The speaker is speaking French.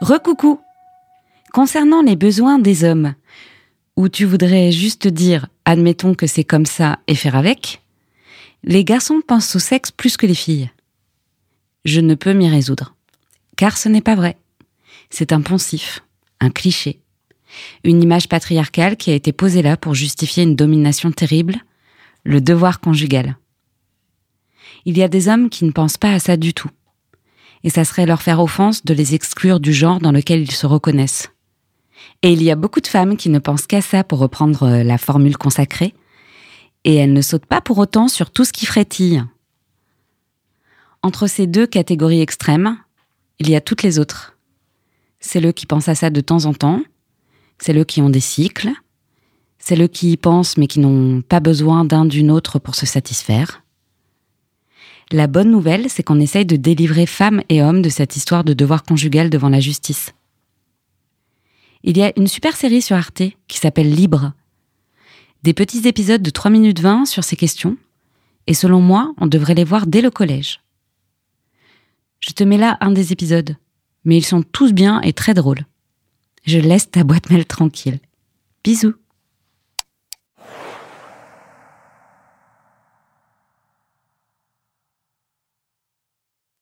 Recoucou Concernant les besoins des hommes, où tu voudrais juste dire admettons que c'est comme ça et faire avec, les garçons pensent au sexe plus que les filles. Je ne peux m'y résoudre. Car ce n'est pas vrai. C'est un poncif, un cliché, une image patriarcale qui a été posée là pour justifier une domination terrible, le devoir conjugal. Il y a des hommes qui ne pensent pas à ça du tout. Et ça serait leur faire offense de les exclure du genre dans lequel ils se reconnaissent. Et il y a beaucoup de femmes qui ne pensent qu'à ça pour reprendre euh, la formule consacrée, et elles ne sautent pas pour autant sur tout ce qui frétille. Entre ces deux catégories extrêmes, il y a toutes les autres. C'est eux qui pensent à ça de temps en temps, c'est eux qui ont des cycles, c'est eux qui y pensent mais qui n'ont pas besoin d'un d'une autre pour se satisfaire. La bonne nouvelle, c'est qu'on essaye de délivrer femmes et hommes de cette histoire de devoir conjugal devant la justice. Il y a une super série sur Arte qui s'appelle Libre. Des petits épisodes de 3 minutes 20 sur ces questions, et selon moi, on devrait les voir dès le collège. Je te mets là un des épisodes, mais ils sont tous bien et très drôles. Je laisse ta boîte mail tranquille. Bisous